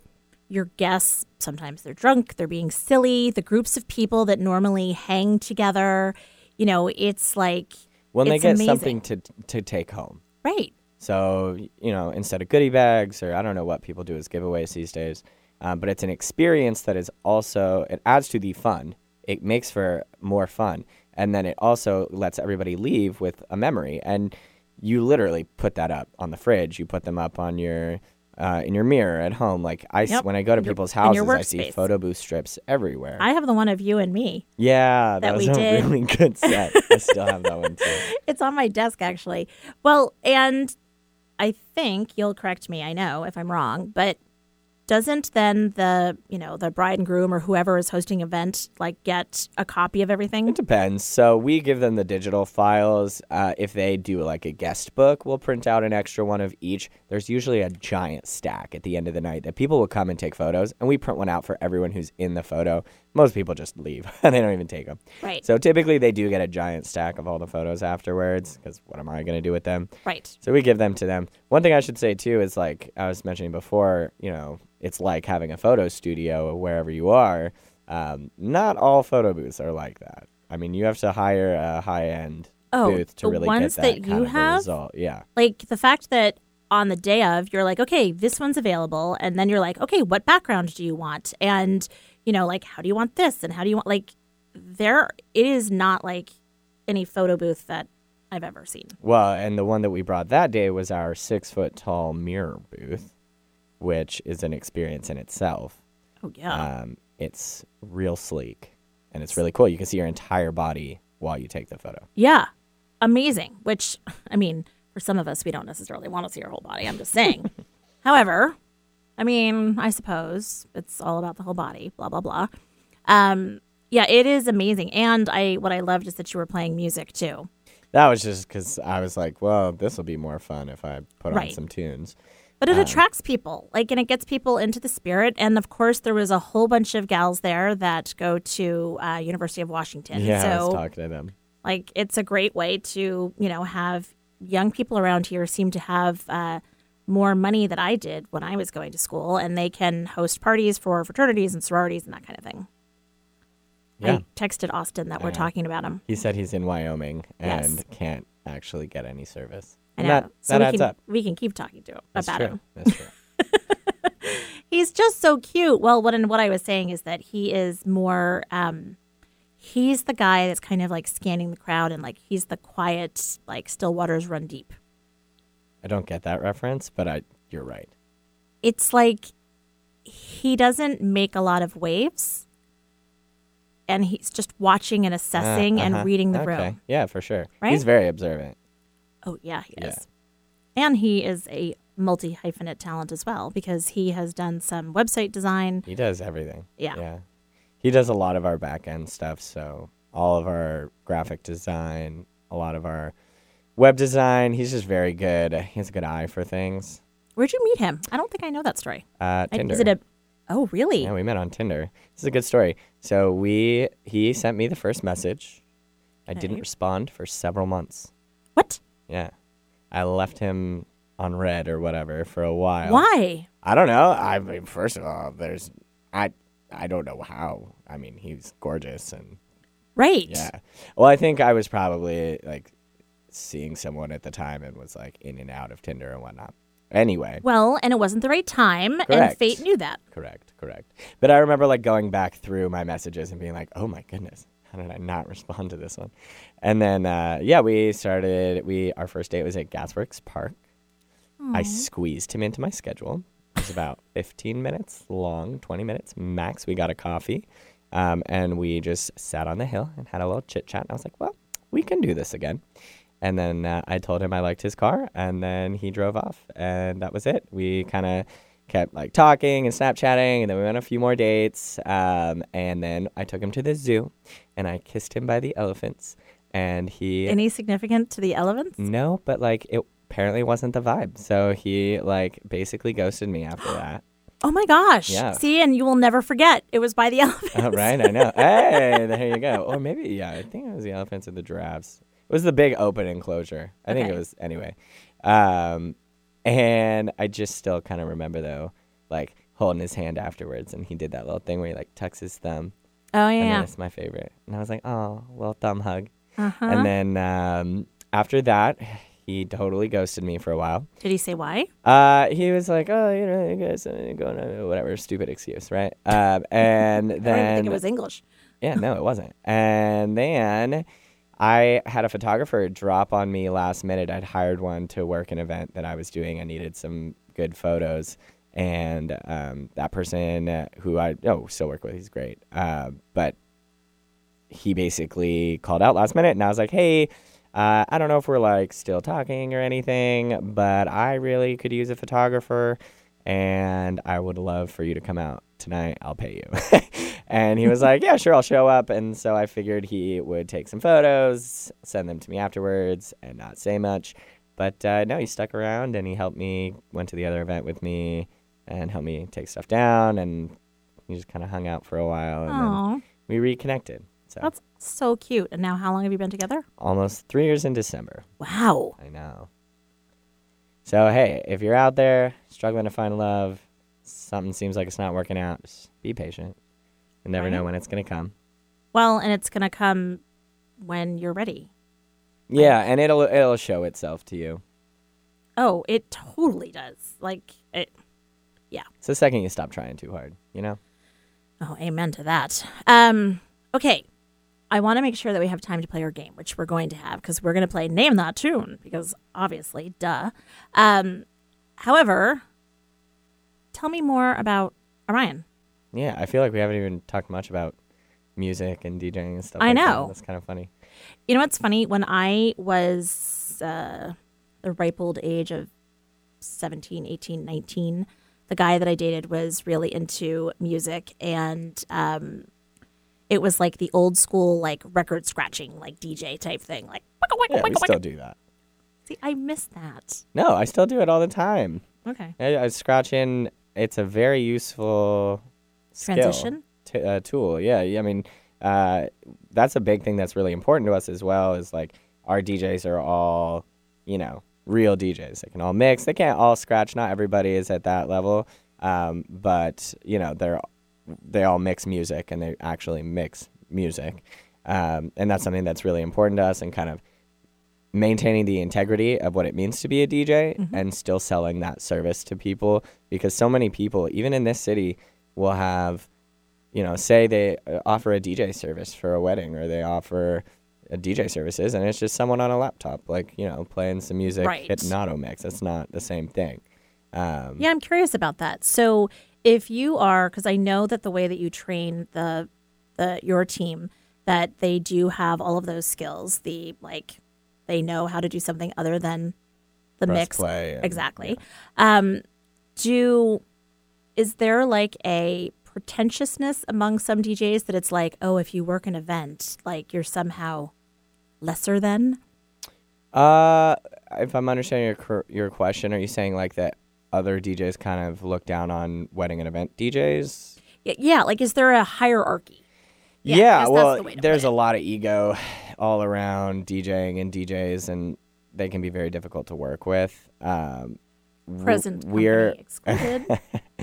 your guests. Sometimes they're drunk, they're being silly. The groups of people that normally hang together, you know, it's like when they get amazing. something to to take home. right. So, you know, instead of goodie bags or I don't know what people do as giveaways these days, um, but it's an experience that is also, it adds to the fun. It makes for more fun. And then it also lets everybody leave with a memory. And you literally put that up on the fridge. You put them up on your, uh, in your mirror at home. Like I, Yep. when I go to your- people's houses, I see photo booth strips everywhere. I have the one of you and me. yeah, that, that was we a did. really good set. I still have that one too. [laughs] It's on my desk actually. Well, and I think you'll correct me, I know if I'm wrong, but doesn't then the, you know, the bride and groom or whoever is hosting event like get a copy of everything? It depends. So we give them the digital files. Uh, if they do like a guest book, we'll print out an extra one of each. There's usually a giant stack at the end of the night that people will come and take photos, and we print one out for everyone who's in the photo. Most people just leave and [laughs] they don't even take them. Right. So typically they do get a giant stack of all the photos afterwards because what am I going to do with them? Right. So we give them to them. One thing I should say too is like I was mentioning before, you know, it's like having a photo studio wherever you are. Um, not all photo booths are like that. I mean, you have to hire a high end Oh, booth to really ones get that, that kind you of have? result. Yeah. Like the fact that on the day of you're like, okay, this one's available, and then you're like, okay, what background do you want? And you know, like, how do you want this? And how do you want like there? It is not like any photo booth that I've ever seen. Well, and the one that we brought that day was our six foot tall mirror booth, which is an experience in itself. Oh yeah. Um, it's real sleek and it's really cool. You can see your entire body while you take the photo. Yeah. Amazing. Which, [laughs] I mean, for some of us, we don't necessarily want to see our whole body. I'm just saying. [laughs] However, I mean, I suppose it's all about the whole body, blah, blah, blah. Um, yeah, it is amazing. And I, what I loved is that you were playing music too. That was just because I was like, well, this will be more fun if I put on some tunes. But it attracts people, like, and it gets people into the spirit. And of course, there was a whole bunch of gals there that go to uh, University of Washington. Yeah, I was so, talking to them. like, it's a great way to, you know, have young people around here seem to have uh, more money than I did when I was going to school, and they can host parties for fraternities and sororities and that kind of thing. Yeah. I texted Austin that we're talking about him. He said he's in Wyoming Yes. and can't actually get any service. I And know. that, so that we adds can up. we can keep talking to him That's about true. him. That's true. [laughs] He's just so cute. Well, what and what I was saying is that he is more. Um, he's the guy that's kind of like scanning the crowd and like he's the quiet, like still waters run deep. I don't get that reference, but I you're right. It's like he doesn't make a lot of waves, and he's just watching and assessing Uh, uh-huh. and reading the okay. room. Yeah, for sure. Right? He's very observant. Oh yeah, he Yeah. is. And he is a multi hyphenate talent as well because he has done some website design. He does everything. Yeah. Yeah. He does a lot of our back end stuff. So all of our graphic design, a lot of our web design. He's just very good. He has a good eye for things. Where'd you meet him? I don't think I know that story. Uh, I- Tinder. Is it a? Oh, really? Yeah, we met on Tinder. This is a good story. So we he sent me the first message. I didn't respond for several months. What? Yeah. I left him on red or whatever for a while. Why? I don't know. I mean, first of all, there's I I don't know how. I mean, he's gorgeous and Right. yeah. Well, I think I was probably like seeing someone at the time and was like in and out of Tinder and whatnot. Anyway, Well, and it wasn't the right time, and fate knew that. correct, correct. But I remember like going back through my messages and being like, "Oh my goodness, how did I not [laughs] respond to this one?" And then uh, yeah, we started. We our first date was at Gasworks Park. I squeezed him into my schedule. It was about [laughs] 15 minutes long, 20 minutes max. We got a coffee, um, and we just sat on the hill and had a little chit chat. And I was like, "Well, we can do this again." And then uh, I told him I liked his car, and then he drove off, and that was it. We kind of kept like talking and Snapchatting, and then we went on a few more dates. Um, and then I took him to the zoo, and I kissed him by the elephants, and he Any significant to the elephants? no, but like it apparently wasn't the vibe. So he like basically ghosted me after [gasps] that. Oh my gosh. Yeah. See, and you will never forget. It was by the [laughs] elephants. Oh, right, I know. Hey, there you go. Or maybe, yeah, I think it was the elephants or the giraffes. It was the big open enclosure. I think it was anyway. Um, and I just still kind of remember though, like holding his hand afterwards, and he did that little thing where he like tucks his thumb. Oh yeah. that's my favorite. And I was like, oh, little thumb hug. Uh-huh. And then um, after that, he totally ghosted me for a while. Did he say why? Uh, he was like, oh, you know, you guys going to whatever stupid excuse, right? Um, and [laughs] I then even think it was English. yeah, no, it wasn't. And then I had a photographer drop on me last minute. I'd hired one to work an event that I was doing. I needed some good photos. And um, that person uh, who I oh still work with, he's great. Uh, but he basically called out last minute, and I was like, "Hey, uh, I don't know if we're like still talking or anything, but I really could use a photographer, and I would love for you to come out tonight. I'll pay you." [laughs] and he was like, "Yeah, sure, I'll show up." And so I figured he would take some photos, send them to me afterwards, and not say much. But uh, no, he stuck around and he helped me. Went to the other event with me and helped me take stuff down, and he just kind of hung out for a while, and then Oh, we reconnected. So that's so cute. And now, how long have you been together? almost three years in December. Wow. I know. So hey, if you're out there struggling to find love, something seems like it's not working out, just be patient. You never know when it's gonna come. Well, and it's gonna come when you're ready. Yeah, and it'll it'll show itself to you. Oh, it totally does. Like it. Yeah. It's the second you stop trying too hard, you know? Oh, amen to that. Um. Okay. I want to make sure that we have time to play our game, which we're going to have because we're going to play Name That Tune because obviously, duh. Um, however, tell me more about Orion. Yeah, I feel like we haven't even talked much about music and DJing and stuff I like that. know. That's kind of funny. You know what's funny? When I was uh, the ripe old age of 17, 18, 19, the guy that I dated was really into music and um, it was like the old school, like record scratching, like DJ type thing. Like, wicka, wicka, Yeah, we still wicka. do that. See, I miss that. No, I still do it all the time. Okay. I, I scratch in. It's a very useful. Transition? t- uh, tool. Yeah, yeah, I mean, uh, that's a big thing that's really important to us as well. Is like our DJs are all, you know, real DJs. They can all mix. They can't all scratch. Not everybody is at that level. Um, but you know, they're they all mix music and they actually mix music, um, and that's something that's really important to us and kind of maintaining the integrity of what it means to be a DJ and still selling that service to people because so many people even in this city will have you know say they uh, offer a DJ service for a wedding or they offer a DJ services and it's just someone on a laptop like you know playing some music Right. auto mix it's not the same thing um, Yeah, I'm curious about that. So, if you are, because I know that the way that you train the the your team, that they do have all of those skills. The like, they know how to do something other than the Press mix. and- exactly. Um, do is there like a pretentiousness among some DJs that it's like, oh, if you work an event, like you're somehow lesser than? Uh, if I'm understanding your your question, are you saying like that other DJs kind of look down on wedding and event DJs? Yeah, like is there a hierarchy? Yeah, Yeah, I guess that's well, the there's a lot of ego all around DJing and DJs, and they can be very difficult to work with. Um, Present we're excluded.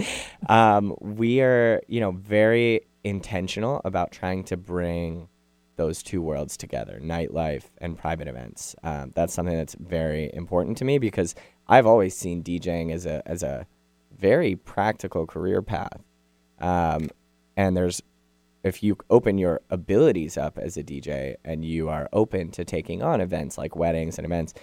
[laughs] um, we are, you know, very intentional about trying to bring those two worlds together, nightlife and private events. Um, that's something that's very important to me because I've always seen DJing as a as a very practical career path. Um, and there's if you open your abilities up as a DJ and you are open to taking on events like weddings and events,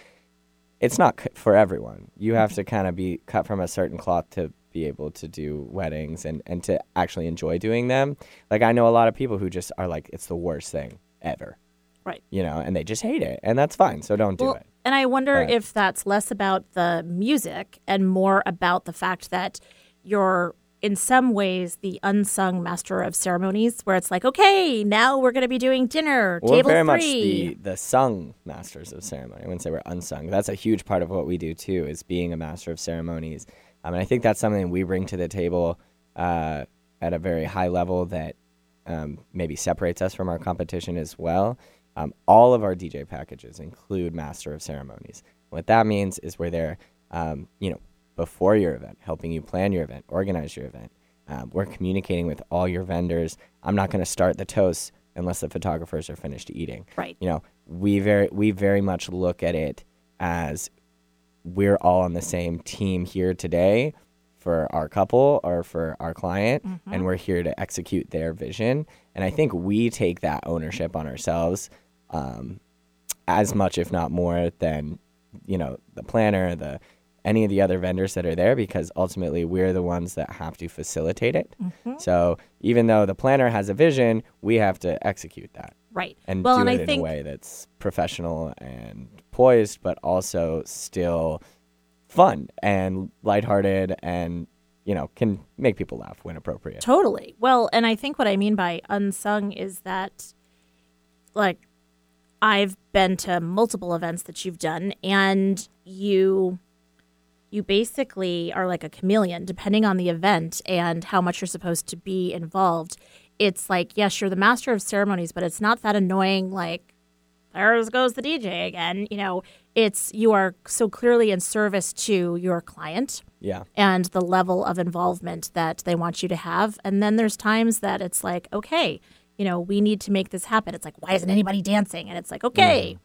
it's not c- for everyone. You have to kind of be cut from a certain cloth to be able to do weddings and, and to actually enjoy doing them. Like I know a lot of people who just are like, it's the worst thing ever. Right. You know, and they just hate it, and that's fine. So don't do it. And I wonder But- if that's less about the music and more about the fact that you're in some ways the unsung master of ceremonies where it's like, okay, now we're going to be doing dinner, We're table very much the the sung masters of ceremony. I wouldn't say we're unsung. That's a huge part of what we do too, is being a master of ceremonies. Um, and I think that's something we bring to the table uh, at a very high level that um, maybe separates us from our competition as well. Um, all of our DJ packages include master of ceremonies. What that means is we're there, um, you know, before your event, helping you plan your event, organize your event. Um, we're communicating with all your vendors. I'm not going to start the toast unless the photographers are finished eating. Right. You know, we very we very much look at it as we're all on the same team here today for our couple or for our client and we're here to execute their vision and i think we take that ownership on ourselves um, as much if not more than you know the planner the any of the other vendors that are there because ultimately we're the ones that have to facilitate it so even though the planner has a vision we have to execute that Right. and well, do and it I in think a way that's professional and poised, but also still fun and lighthearted, and you know can make people laugh when appropriate. Totally. Well, and I think what I mean by unsung is that, like, I've been to multiple events that you've done, and you, you basically are like a chameleon, depending on the event and how much you're supposed to be involved. It's like, yes, you're the master of ceremonies, but it's not that annoying. Like, there goes the DJ again. You know, it's you are so clearly in service to your client Yeah, and the level of involvement that they want you to have. And then there's times that it's like, okay, you know, we need to make this happen. It's like, why isn't anybody dancing? And it's like, okay,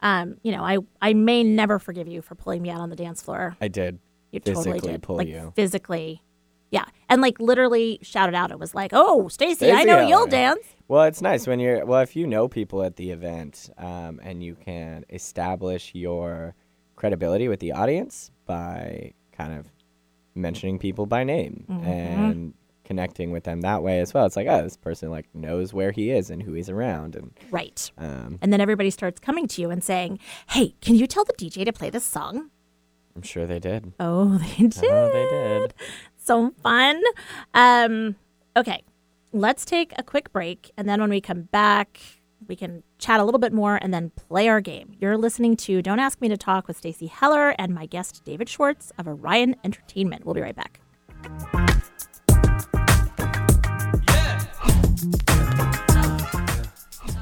um, you know, I I may never forgive you for pulling me out on the dance floor. I did You physically totally did, pull like you. physically, yeah, and like literally shouted out. It was like, oh, Stacy, I know you'll dance. Well, it's nice when you're well if you know people at the event um, and you can establish your credibility with the audience by kind of mentioning people by name Mm-hmm. and connecting with them that way as well. It's like, oh, this person like knows where he is and who he's around, and Right. um, And then everybody starts coming to you and saying, hey, can you tell the DJ to play this song? I'm sure they did. Oh, [laughs] they did. Oh, they did. so fun. Um, okay, let's take a quick break, and then when we come back, we can chat a little bit more and then play our game. You're listening to Don't Ask Me to Talk with Stacy Heller and my guest David Schwartz of Orion Entertainment. We'll be right back.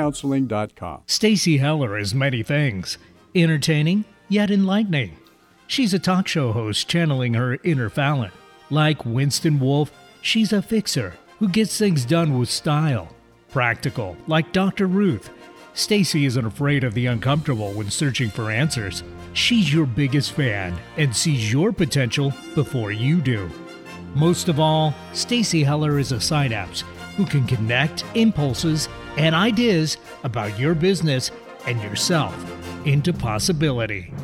kuipercounseling.com. Stacy Heller is many things entertaining, yet enlightening. She's a talk show host channeling her inner Fallon. Like Winston Wolfe, she's a fixer who gets things done with style. Practical, like Dr. Ruth. Stacy isn't afraid of the uncomfortable when searching for answers. She's your biggest fan and sees your potential before you do. Most of all, Stacy Heller is a synapse who can connect impulses and ideas about your business and yourself into possibility.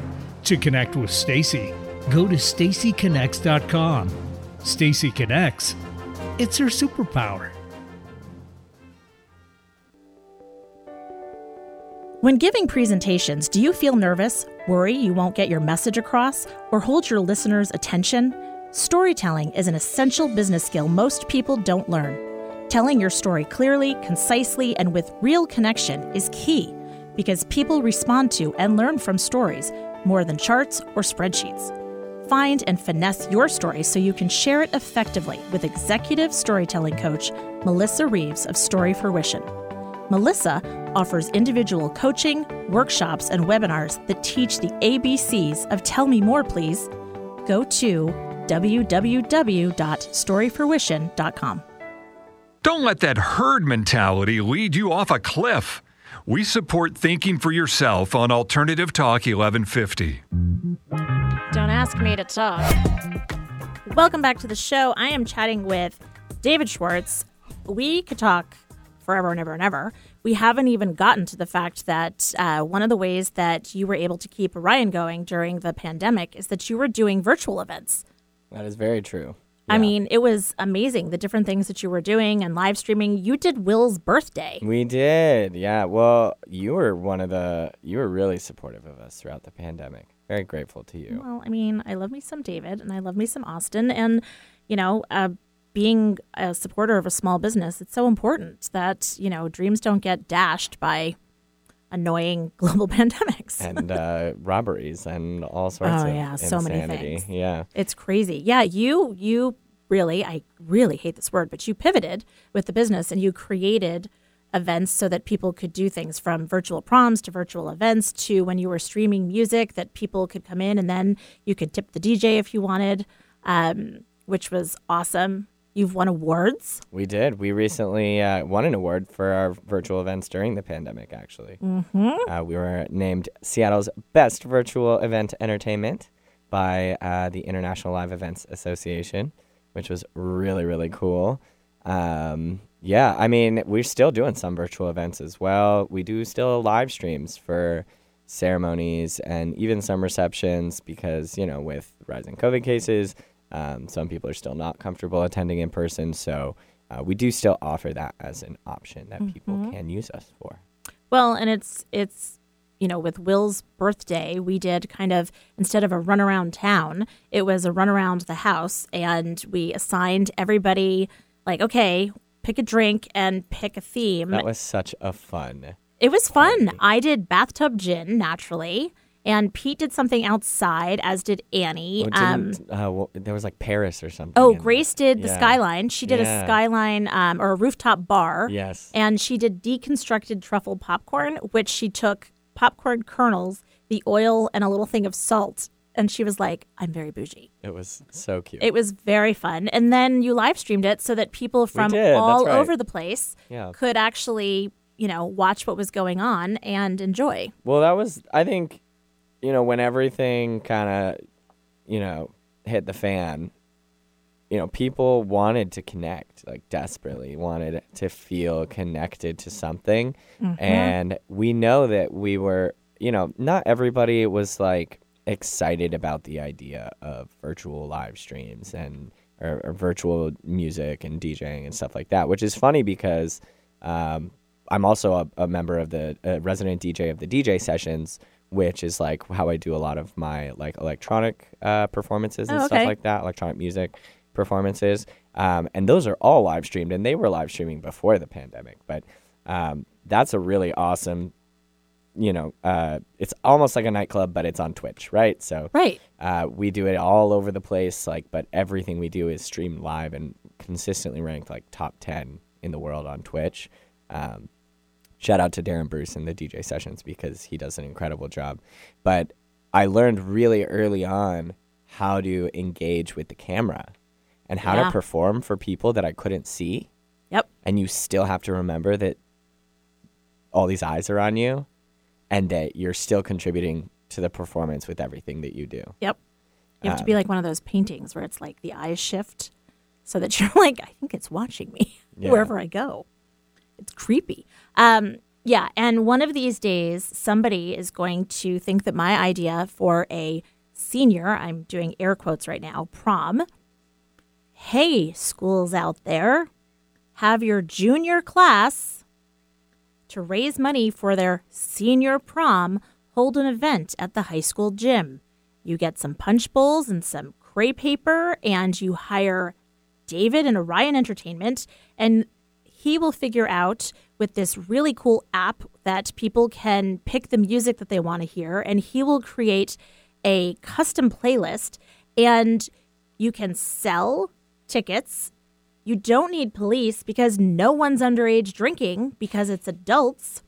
To connect with Stacy, go to stacyconnects.com. Stacy Connects. It's her superpower. When giving presentations, do you feel nervous, worry you won't get your message across, or hold your listeners' attention? Storytelling is an essential business skill most people don't learn. Telling your story clearly, concisely, and with real connection is key because people respond to and learn from stories more than charts or spreadsheets. Find and finesse your story so you can share it effectively with executive storytelling coach Melissa Reeves of Story Fruition. Melissa offers individual coaching, workshops, and webinars that teach the ABCs of Tell Me More, please. Go to www.storyfruition.com. Don't let that herd mentality lead you off a cliff. We support thinking for yourself on Alternative Talk 1150. Don't ask me to talk. Welcome back to the show. I am chatting with David Schwartz. We could talk forever and ever and ever. We haven't even gotten to the fact that uh, one of the ways that you were able to keep Orion going during the pandemic is that you were doing virtual events. That is very true. I mean, it was amazing the different things that you were doing and live streaming. You did Will's birthday. We did, yeah. Well, you were one of the, you were really supportive of us throughout the pandemic. Very grateful to you. Well, I mean, I love me some David and I love me some Austin. And, you know, uh, being a supporter of a small business, it's so important that, you know, dreams don't get dashed by annoying [laughs] global pandemics. and uh, robberies and all sorts Oh, of yeah, so many things. Yeah. It's crazy. Yeah, you you really I really hate this word, but you pivoted with the business and you created events so that people could do things from virtual proms to virtual events to when you were streaming music that people could come in and then you could tip the DJ if you wanted, um, which was awesome. You've won awards. We did. We recently uh, won an award for our virtual events during the pandemic, actually. Mm-hmm. Uh, we were named Seattle's Best Virtual Event Entertainment by uh, the International Live Events Association, which was really, really cool. Um, yeah, I mean, we're still doing some virtual events as well. We do still live streams for ceremonies and even some receptions because, you know, with rising COVID cases, um, some people are still not comfortable attending in person. So uh, we do still offer that as an option that people can use us for. Well, and it's it's you know with Will's birthday, we did kind of instead of a run around town, it was a run around the house, and we assigned everybody like okay, pick a drink and pick a theme. That was such a fun. it was fun. I did bathtub gin naturally, and Pete did something outside, as did Annie. Oh, um, uh, well, there was like Paris or something. oh, Grace did the Yeah. skyline. She did Yeah. a skyline um, or a rooftop bar. Yes. and she did deconstructed truffle popcorn, which she took popcorn kernels, the oil, and a little thing of salt. And she was like, I'm very bougie. It was so cute. It was very fun. And then you live streamed it so that people from did, all right. over the place Yeah. could actually, you know, watch what was going on and enjoy. Well, that was, I think, you know, when everything kind of, you know, hit the fan, you know, people wanted to connect, like desperately wanted to feel connected to something. And we know that we were, you know, not everybody was like excited about the idea of virtual live streams and or, or virtual music and DJing and stuff like that, which is funny because um, I'm also a, a member of the resident DJ of the DJ sessions, which is like how I do a lot of my like electronic uh, performances and Oh, stuff like that, electronic music performances. Um, and those are all live streamed, and they were live streaming before the pandemic. But um, that's a really awesome, you know, uh, it's almost like a nightclub, but it's on Twitch, right? So Right. uh, we do it all over the place, like, but everything we do is streamed live and consistently ranked like top ten in the world on Twitch. Um, shout out to Darren Bruce and the DJ sessions because he does an incredible job. But I learned really early on how to engage with the camera and how Yeah. to perform for people that I couldn't see. Yep. And you still have to remember that all these eyes are on you and that you're still contributing to the performance with everything that you do. Yep. You have to Um, be like one of those paintings where it's like the eyes shift so that [laughs] you're like, I think it's watching me Yeah. [laughs] wherever I go. It's creepy. Um, yeah. And one of these days, somebody is going to think that my idea for a senior, I'm doing air quotes right now, prom. Hey, schools out there, have your junior class to raise money for their senior prom, hold an event at the high school gym. You get some punch bowls and some crepe paper, and you hire David and Orion Entertainment, and he will figure out with this really cool app that people can pick the music that they want to hear, and he will create a custom playlist, and you can sell tickets you don't need police because no one's underage drinking because it's adults.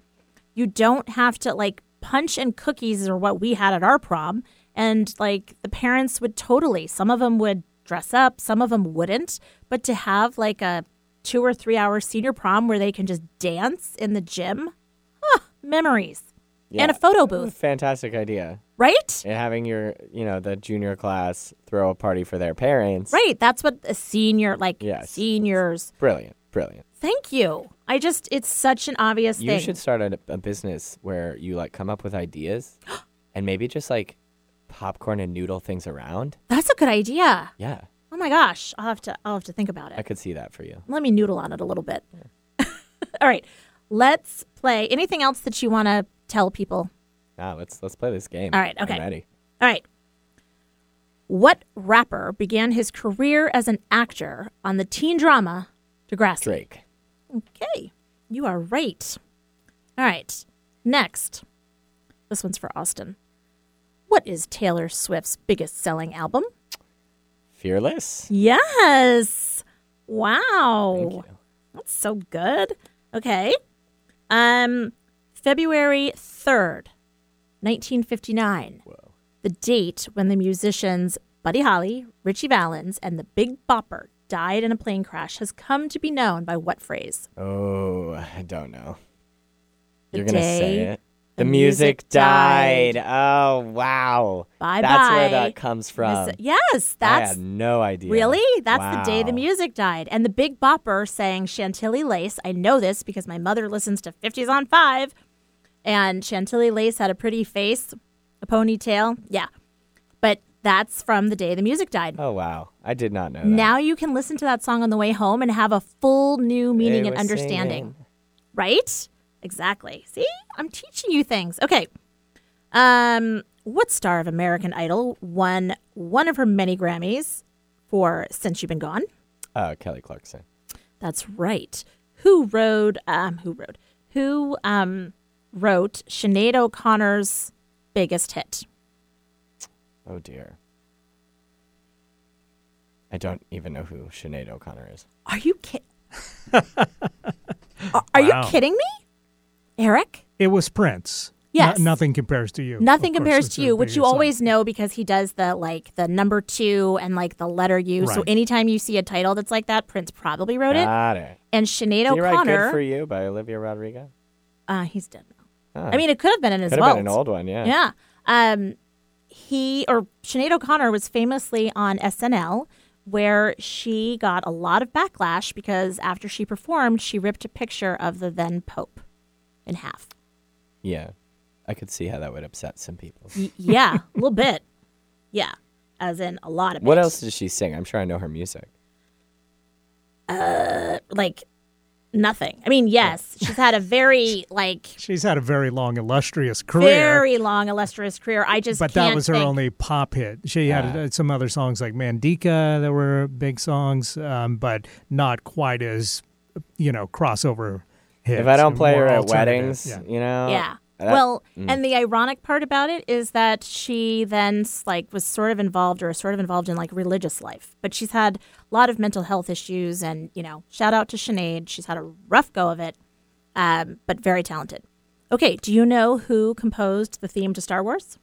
You don't have to like punch and cookies are what we had at our prom. And like the parents would totally, some of them would dress up, some of them wouldn't. But to have like a two or three hour senior prom where they can just dance in the gym, huh, memories Yeah. and a photo booth, Fantastic idea. right? And having your, you know, the junior class throw a party for their parents. Right. That's what a senior, like Yes. seniors. Brilliant. Brilliant. Thank you. I just, it's such an obvious You thing. You should start a, a business where you like come up with ideas [gasps] and maybe just like popcorn and noodle things around. That's a good idea. Yeah. Oh my gosh, I'll have to, I'll have to think about it. I could see that for you. Let me noodle on it a little bit. [laughs] All right, let's play. Anything else that you want to tell people? Now let's let's play this game. All right, I'm okay. ready. All right. What rapper began his career as an actor on the teen drama Degrassi? Drake. Okay, you are right. All right, next. This one's for Austin. What is Taylor Swift's biggest selling album? Fearless. Yes. Wow. That's so good. Okay. Um February 3rd, 1959. Whoa. The date when the musicians Buddy Holly, Ritchie Valens, and the Big Bopper died in a plane crash has come to be known by what phrase? Oh, I don't know. The You're gonna say it. The The music music died. died. Oh wow. Bye That's where that comes from. Miss- Yes, I that's had no idea. Really? That's the day the music died. And the Big Bopper sang Chantilly Lace. I know this because my mother listens to 50s on 5. And Chantilly Lace had a pretty face, a ponytail. Yeah. But that's from the day the music died. Oh wow. I did not know that. Now you can listen to that song on the way home and have a full new meaning and understanding. singing. Right? Exactly. See? I'm teaching you things. Okay. Um, what star of American Idol won one of her many Grammys for Since You've Been Gone? Oh, Kelly Clarkson. That's right. Who wrote um who wrote who um wrote Sinead O'Connor's biggest hit? Oh dear. I don't even know who Sinead O'Connor is. Are you kidding? [laughs] are are you kidding me? Eric? It was Prince. Yes. No- nothing compares to you. Nothing course, compares to you, which you song. always know because he does the like the number two and like the letter U. So anytime you see a title that's like that, Prince probably wrote it. Got it. And Sinead Did you write "Good for You" by Olivia Rodrigo? uh, he's dead now. Oh, I mean, it could have been in his could have been an old one. Yeah. Yeah. Um, he or Sinead O'Connor was famously on SNL, where she got a lot of backlash because after she performed, she ripped a picture of the then Pope in half. Yeah. I could see how that would upset some people. Y- yeah, a little bit. Yeah, as in a lot of. What it. else does she sing? I'm sure I know her music. Uh like nothing. I mean, yes, she's had a very [laughs] like She's had a very long, illustrious career. very long illustrious career. I just but can't that was her think- only pop hit. She had uh, some other songs like Mandinka that were big songs, um, but not quite as, you know, crossover hits. If I don't play her at weddings, Yeah. you know. Yeah. that- well, mm. and the ironic part about it is that she then like was sort of involved or sort of involved in like religious life, but she's had a lot of mental health issues, and you know, shout out to Sinead. She's had a rough go of it, um, but very talented. Okay, do you know who composed the theme to Star Wars?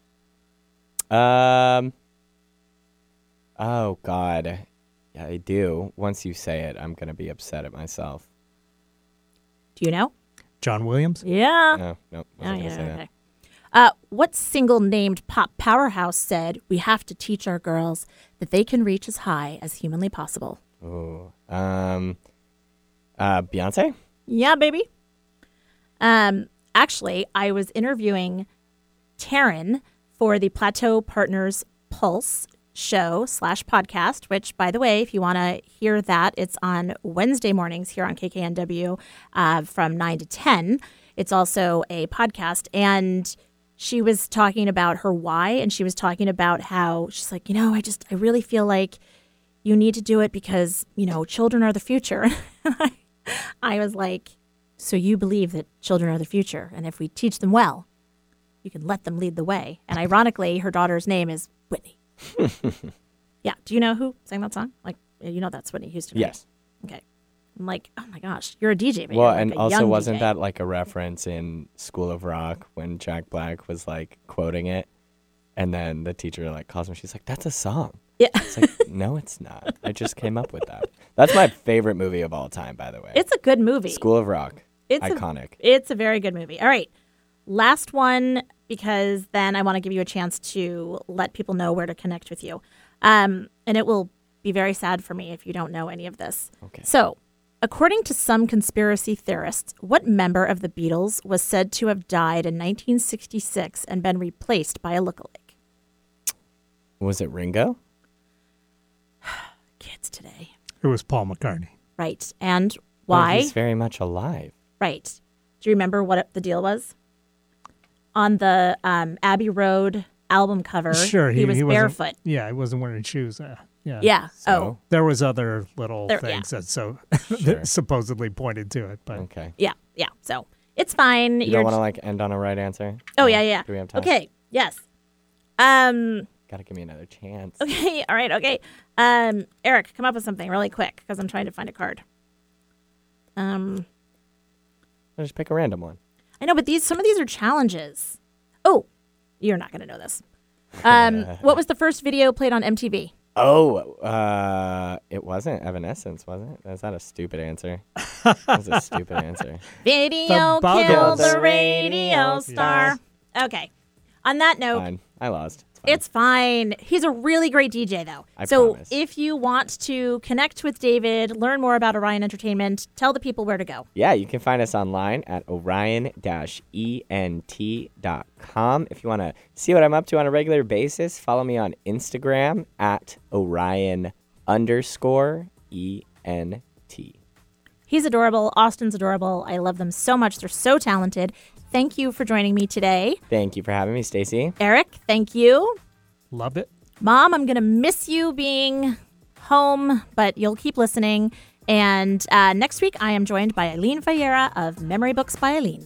Um. Oh God, yeah, I do. Once you say it, I'm gonna be upset at myself. Do you know? John Williams. Yeah. No, no, Oh, wasn't gonna yeah, say okay. Uh, what single named pop powerhouse said, We have to teach our girls that they can reach as high as humanly possible? that. Ooh. Um. Uh, Beyonce. Yeah, baby. Um, actually, I was interviewing Taryn for the Plateau Partners Pulse show slash podcast, which, by the way, if you want to hear that, it's on Wednesday mornings here on KKNW uh, from 9 to 10. It's also a podcast. And she was talking about her why, and she was talking about how she's like, you know, I just, I really feel like you need to do it because, you know, children are the future. [laughs] I was like, so you believe that children are the future, and if we teach them well, you can let them lead the way. And ironically, her daughter's name is Whitney. [laughs] yeah. Do you know who sang that song? Like, you know that's Whitney Houston. right? Yes. Okay. I'm like, oh my gosh, you're a DJ, but Well, like and a also wasn't DJ. that like a reference in School of Rock when Jack Black was like quoting it, and then the teacher like calls me. She's like, "That's a song." Yeah. It's like, [laughs] no, it's not. I just came up with that. That's my favorite movie of all time, by the way. It's a good movie. School of Rock. It's a- Iconic. It's a very good movie. All right. last one because then I want to give you a chance to let people know where to connect with you. Um, and it will be very sad for me if you don't know any of this. Okay. So, according to some conspiracy theorists, what member of the Beatles was said to have died in 1966 and been replaced by a lookalike? Was it Ringo? [sighs] Kids today. It was Paul McCartney. Right. And Well, why? he's very much alive. Right. Do you remember what the deal was? On the um, Abbey Road album cover, Sure, he, was wasn't- barefoot. Yeah, he wasn't wearing shoes. Uh, yeah. Yeah. So, Oh, There was other little There- yeah. things that so [laughs] Sure. that supposedly pointed to it, but Okay. yeah, yeah. So it's fine. You You're don't want to like end on a right answer? Oh yeah, yeah. Do we have time? Okay. Yes. Um. Gotta give me another chance. Okay. [laughs] All right. Okay. Um. Eric, come up with something really quick because I'm trying to find a card. Um. I'll just pick a random one. I know, but these some of these are challenges. Oh, you're not gonna know this. Um. [laughs] what was the first video played on MTV? Oh, uh, it wasn't Evanescence, was it? Is that a stupid answer? That's a stupid answer. [laughs] Video Buggles. killed the The radio radio star. Okay. On that note, Fine. I lost. It's fine. It's fine. He's a really great DJ, though. I so promise. if you want to connect with David, learn more about Orion Entertainment, tell the people where to go. Yeah, you can find us online at orion-ent.com. If you want to see what I'm up to on a regular basis, follow me on Instagram at orion underscore ent. He's adorable. Austin's adorable. I love them so much. They're so talented. Thank you for joining me today. Thank you for having me, Stacy. Eric, thank you. love it. Mom, I'm going to miss you being home, but you'll keep listening. And uh, next week, I am joined by Eileen Fayera of Memory Books by Eileen.